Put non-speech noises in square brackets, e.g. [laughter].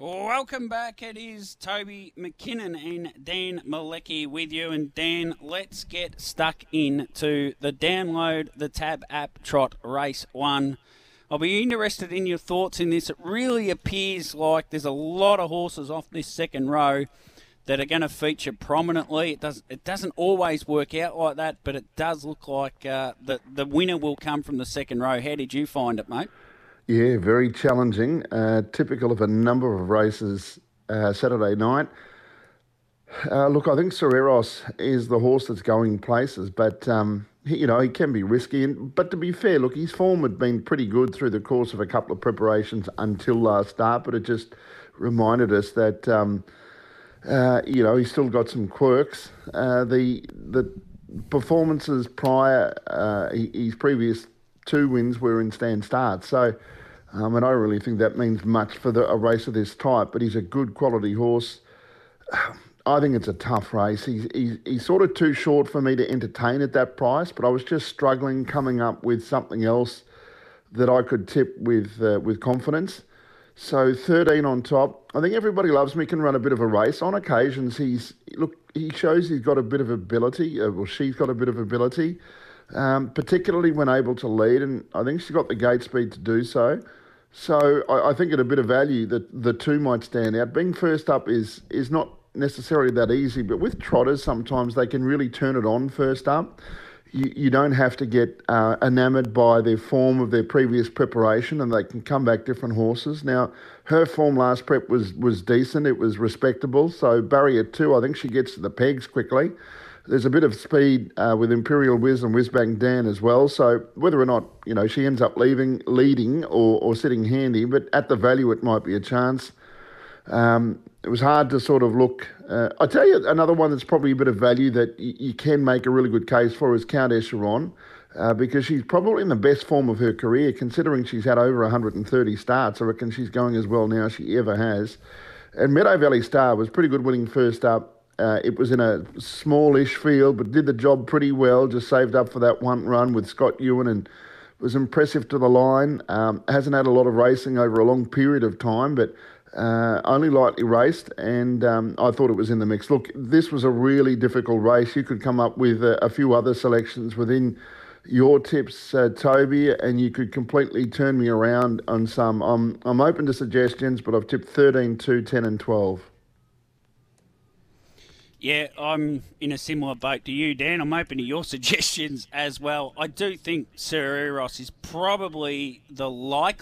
Welcome back. It is Toby McKinnon and Dan Malecki with you. And Dan, let's get stuck into the download the Tab app Trot Race 1. I'll be interested in your thoughts in this. It really appears like there's a lot of horses off this second row that are going to feature prominently. It does it doesn't always work out like that, but it does look like uh, the the winner will come from the second row. How did you find it, mate? Yeah, very challenging. Uh, typical of a number of races uh, Saturday night. Uh, look, I think Cereros is the horse that's going places, but um, he, you know he can be risky. And, but to be fair, look, his form had been pretty good through the course of a couple of preparations until last start. But it just reminded us that um, uh, you know he's still got some quirks. Uh, the the performances prior, uh, his previous two wins were in stand starts, so. Um, and I really think that means much for the, a race of this type. But he's a good quality horse. [sighs] I think it's a tough race. He's, he's, he's sort of too short for me to entertain at that price, but I was just struggling coming up with something else that I could tip with uh, with confidence. So 13 on top. I think everybody loves me can run a bit of a race. On occasions, he's look he shows he's got a bit of ability, uh, well she's got a bit of ability, um, particularly when able to lead, and I think she's got the gate speed to do so. So I, I, think at a bit of value that the two might stand out. Being first up is is not necessarily that easy, but with trotters sometimes they can really turn it on first up. You, you don't have to get uh, enamoured by their form of their previous preparation, and they can come back different horses. Now, her form last prep was was decent; it was respectable. So barrier two, I think she gets to the pegs quickly. There's a bit of speed uh, with Imperial Wiz and Whizbang Dan as well. So whether or not you know she ends up leaving, leading, or, or sitting handy, but at the value it might be a chance. Um, it was hard to sort of look. Uh, I tell you another one that's probably a bit of value that y- you can make a really good case for is Count Echeron. Uh, because she's probably in the best form of her career, considering she's had over 130 starts. I reckon she's going as well now as she ever has. And Meadow Valley Star was pretty good winning first up uh, it was in a smallish field, but did the job pretty well. Just saved up for that one run with Scott Ewen and was impressive to the line. Um, hasn't had a lot of racing over a long period of time, but uh, only lightly raced, and um, I thought it was in the mix. Look, this was a really difficult race. You could come up with a, a few other selections within your tips, uh, Toby, and you could completely turn me around on some. I'm, I'm open to suggestions, but I've tipped 13, 2, 10, and 12. Yeah, I'm in a similar boat to you, Dan. I'm open to your [laughs] suggestions as well. I do think Sir Eros is probably the likely